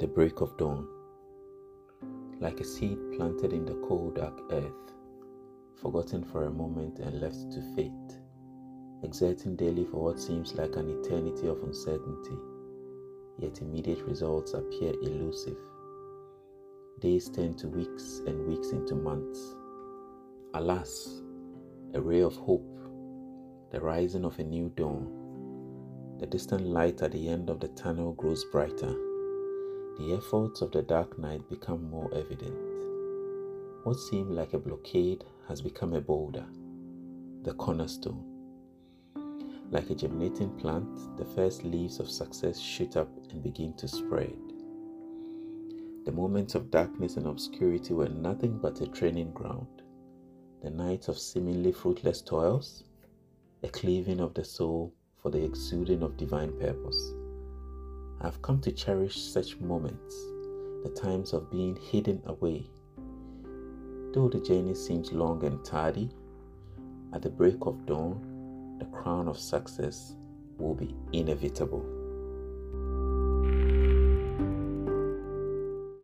the break of dawn. Like a seed planted in the cold, dark earth, forgotten for a moment and left to fate, exerting daily for what seems like an eternity of uncertainty, yet immediate results appear elusive. Days turn to weeks and weeks into months. Alas, a ray of hope, the rising of a new dawn. The distant light at the end of the tunnel grows brighter the efforts of the dark night become more evident. What seemed like a blockade has become a boulder, the cornerstone. Like a germinating plant, the first leaves of success shoot up and begin to spread. The moments of darkness and obscurity were nothing but a training ground. The nights of seemingly fruitless toils, a cleaving of the soul for the exuding of divine purpose. I've come to cherish such moments, the times of being hidden away. Though the journey seems long and tardy, at the break of dawn, the crown of success will be inevitable.